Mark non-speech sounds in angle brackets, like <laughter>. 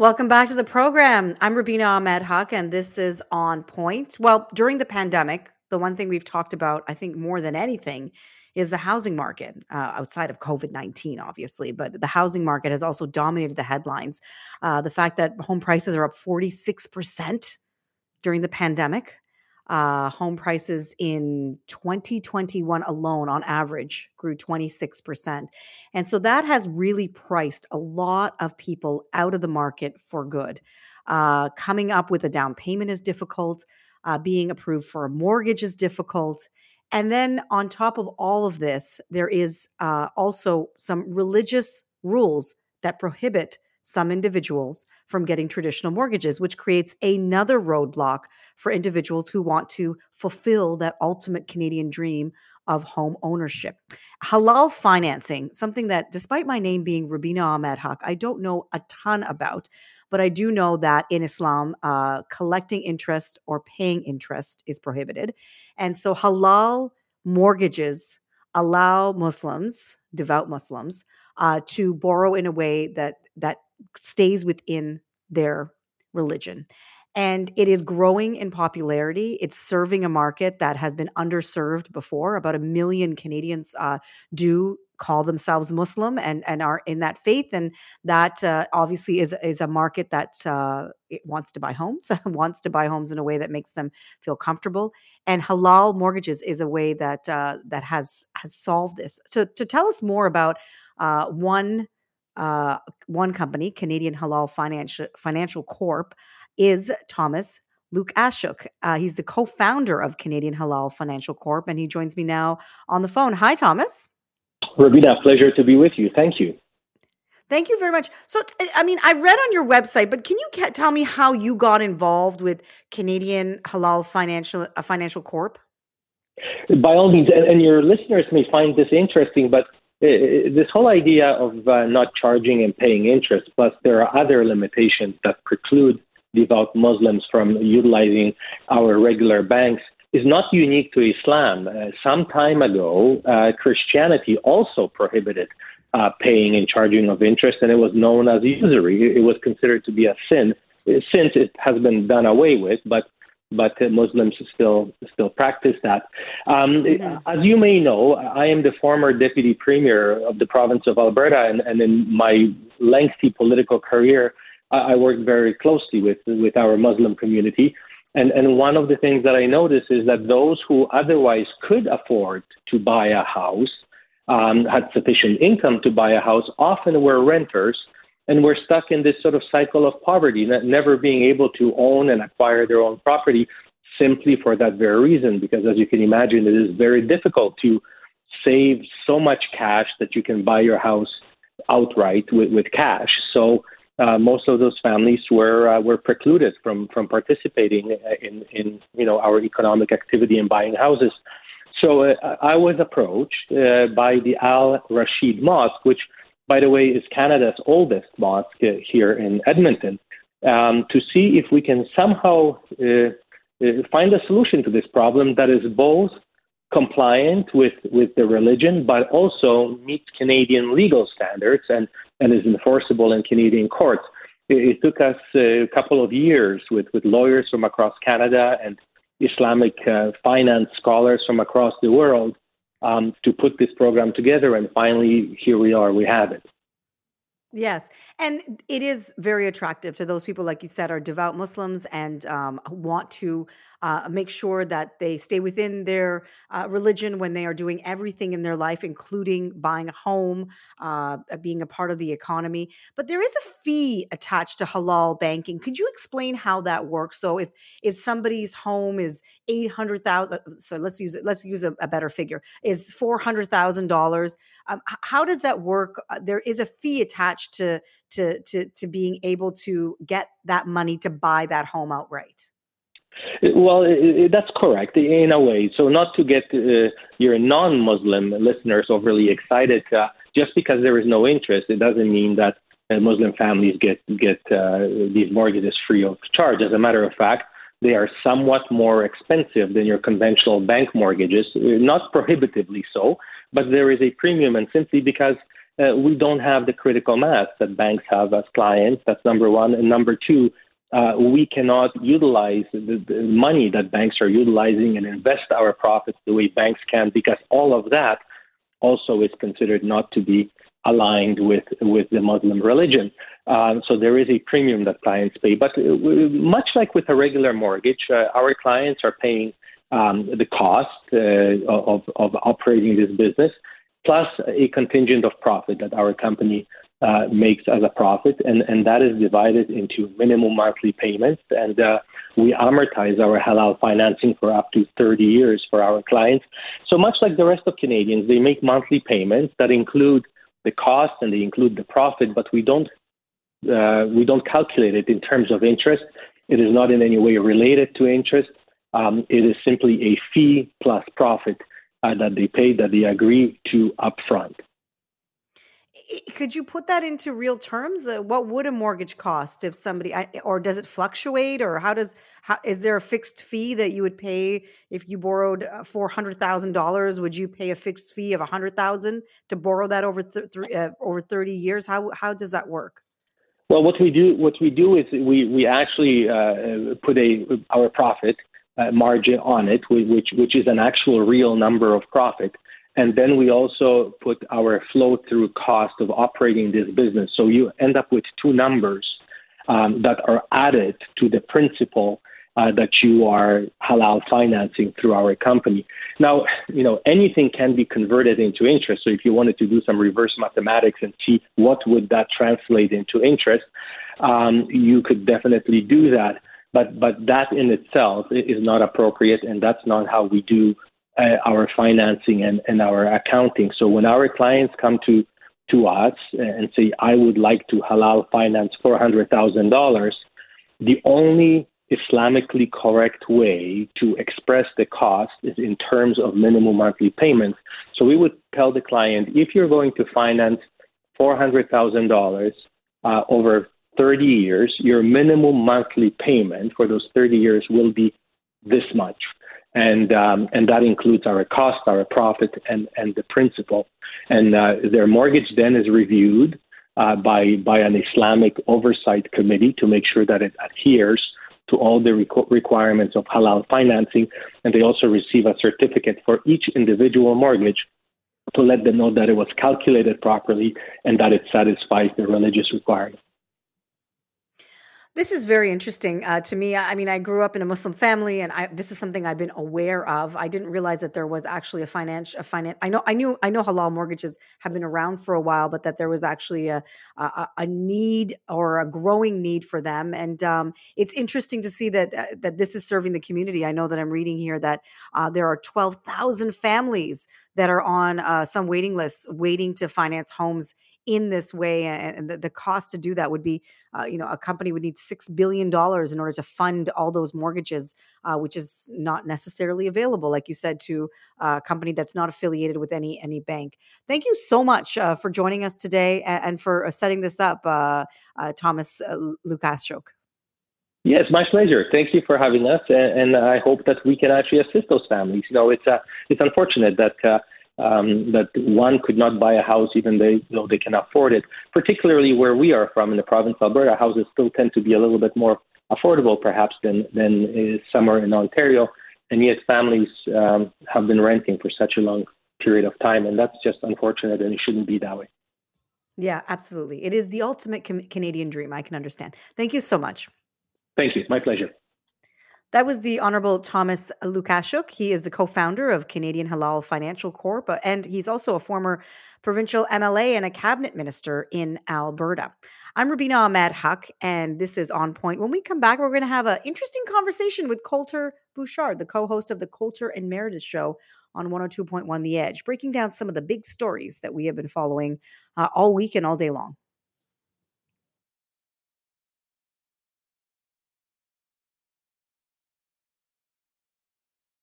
Welcome back to the program. I'm Rubina Ahmed Haq, and this is On Point. Well, during the pandemic, the one thing we've talked about, I think, more than anything, is the housing market uh, outside of COVID 19, obviously, but the housing market has also dominated the headlines. Uh, the fact that home prices are up 46% during the pandemic. Uh, home prices in 2021 alone, on average, grew 26%. And so that has really priced a lot of people out of the market for good. Uh, coming up with a down payment is difficult, uh, being approved for a mortgage is difficult. And then on top of all of this, there is uh, also some religious rules that prohibit some individuals from getting traditional mortgages, which creates another roadblock for individuals who want to fulfill that ultimate Canadian dream of home ownership. Halal financing, something that, despite my name being Rubina Ahmed Haq, I don't know a ton about, but I do know that in Islam, uh, collecting interest or paying interest is prohibited. And so halal mortgages allow Muslims, devout Muslims, uh, to borrow in a way that that stays within their religion. And it is growing in popularity. It's serving a market that has been underserved before. About a million Canadians uh, do call themselves Muslim and, and are in that faith. And that uh, obviously is, is a market that uh, wants to buy homes, <laughs> wants to buy homes in a way that makes them feel comfortable. And halal mortgages is a way that uh, that has has solved this. So to tell us more about uh, one uh, one company, Canadian Halal Financial Financial Corp, is Thomas Lukaszuk. Uh, he's the co-founder of Canadian Halal Financial Corp, and he joins me now on the phone. Hi, Thomas. Rubina, pleasure to be with you. Thank you. Thank you very much. So, I mean, I read on your website, but can you tell me how you got involved with Canadian Halal Financial uh, Financial Corp? By all means, and, and your listeners may find this interesting, but this whole idea of uh, not charging and paying interest, plus there are other limitations that preclude devout Muslims from utilizing our regular banks, is not unique to Islam. Uh, some time ago, uh, Christianity also prohibited uh, paying and charging of interest, and it was known as usury. It was considered to be a sin. Since it has been done away with, but but Muslims still still practice that. Um, mm-hmm. As you may know, I am the former deputy premier of the province of Alberta, and, and in my lengthy political career, I, I worked very closely with with our Muslim community. And, and one of the things that I noticed is that those who otherwise could afford to buy a house, um, had sufficient income to buy a house, often were renters and we're stuck in this sort of cycle of poverty, never being able to own and acquire their own property simply for that very reason. Because as you can imagine, it is very difficult to save so much cash that you can buy your house outright with, with cash. So uh, most of those families were uh, were precluded from from participating in in you know our economic activity in buying houses. So uh, I was approached uh, by the Al Rashid Mosque, which by the way, is Canada's oldest mosque here in Edmonton, um, to see if we can somehow uh, uh, find a solution to this problem that is both compliant with, with the religion, but also meets Canadian legal standards and, and is enforceable in Canadian courts. It, it took us a couple of years with, with lawyers from across Canada and Islamic uh, finance scholars from across the world um, to put this program together. And finally, here we are, we have it. Yes. And it is very attractive to those people, like you said, are devout Muslims and um, want to uh, make sure that they stay within their uh, religion when they are doing everything in their life, including buying a home, uh, being a part of the economy. But there is a fee attached to halal banking. Could you explain how that works? So if if somebody's home is eight hundred thousand, uh, so let's use it. Let's use a, a better figure. Is four hundred thousand dollars? Um, how does that work? Uh, there is a fee attached to to to to being able to get that money to buy that home outright. Well, that's correct in a way. So, not to get uh, your non Muslim listeners overly excited, uh, just because there is no interest, it doesn't mean that uh, Muslim families get, get uh, these mortgages free of charge. As a matter of fact, they are somewhat more expensive than your conventional bank mortgages, not prohibitively so, but there is a premium, and simply because uh, we don't have the critical mass that banks have as clients. That's number one. And number two, uh, we cannot utilize the, the, money that banks are utilizing and invest our profits the way banks can because all of that also is considered not to be aligned with, with the Muslim religion. Uh, so there is a premium that clients pay. But uh, much like with a regular mortgage, uh, our clients are paying um, the cost uh, of, of operating this business plus a contingent of profit that our company uh, makes as a profit, and, and that is divided into minimum monthly payments. And uh, we amortize our halal financing for up to 30 years for our clients. So much like the rest of Canadians, they make monthly payments that include the cost and they include the profit, but we don't uh, we don't calculate it in terms of interest. It is not in any way related to interest. Um, it is simply a fee plus profit uh, that they pay that they agree to upfront. Could you put that into real terms? Uh, what would a mortgage cost if somebody, or does it fluctuate, or how does how, is there a fixed fee that you would pay if you borrowed uh, four hundred thousand dollars? Would you pay a fixed fee of a hundred thousand to borrow that over th- th- uh, over thirty years? How how does that work? Well, what we do what we do is we we actually uh, put a our profit uh, margin on it, which which is an actual real number of profit and then we also put our flow through cost of operating this business. So you end up with two numbers um, that are added to the principal uh, that you are halal financing through our company. Now, you know, anything can be converted into interest. So if you wanted to do some reverse mathematics and see what would that translate into interest, um, you could definitely do that. But but that in itself is not appropriate, and that's not how we do uh, our financing and, and our accounting. So when our clients come to to us and say, I would like to halal finance $400,000, the only Islamically correct way to express the cost is in terms of minimum monthly payments. So we would tell the client, if you're going to finance $400,000 uh, over 30 years, your minimum monthly payment for those 30 years will be this much and um, and that includes our cost, our profit, and and the principal. And uh, their mortgage then is reviewed uh, by by an Islamic oversight committee to make sure that it adheres to all the requ- requirements of halal financing, and they also receive a certificate for each individual mortgage to let them know that it was calculated properly and that it satisfies the religious requirements. This is very interesting uh, to me. I mean, I grew up in a Muslim family, and I, this is something I've been aware of. I didn't realize that there was actually a finance, a finance. I know, I knew, I know halal mortgages have been around for a while, but that there was actually a a, a need or a growing need for them. And um, it's interesting to see that uh, that this is serving the community. I know that I'm reading here that uh, there are twelve thousand families that are on uh, some waiting lists waiting to finance homes in this way and the, the cost to do that would be uh, you know a company would need six billion dollars in order to fund all those mortgages uh, which is not necessarily available like you said to a company that's not affiliated with any any bank thank you so much uh, for joining us today and, and for uh, setting this up uh, uh, thomas uh, Lukaszuk. Yes, my pleasure. Thank you for having us, and, and, I hope that we can actually assist those families. You know, it's uh, it's unfortunate that uh, um, that one could not buy a house even they, though they can afford it. Particularly where we are from in the province of Alberta, houses still tend to be a little bit more affordable perhaps than than somewhere in Ontario, and yet families um, have been renting for such a long period of time, and that's just unfortunate, and it shouldn't be that way. Yeah, absolutely. It is the ultimate Canadian dream. I can understand. Thank you so much. Thank you. My pleasure. That was the Honorable Thomas Lukaszuk. He is the co founder of Canadian Halal Financial Corp, uh, and he's also a former provincial MLA and a cabinet minister in Alberta. I'm Rubina Ahmed Haq, and this is On Point. When we come back, we're going to have an interesting conversation with Colter Bouchard, the co host of the Colter and Meredith show on 102.1 The Edge, breaking down some of the big stories that we have been following uh, all week and all day long.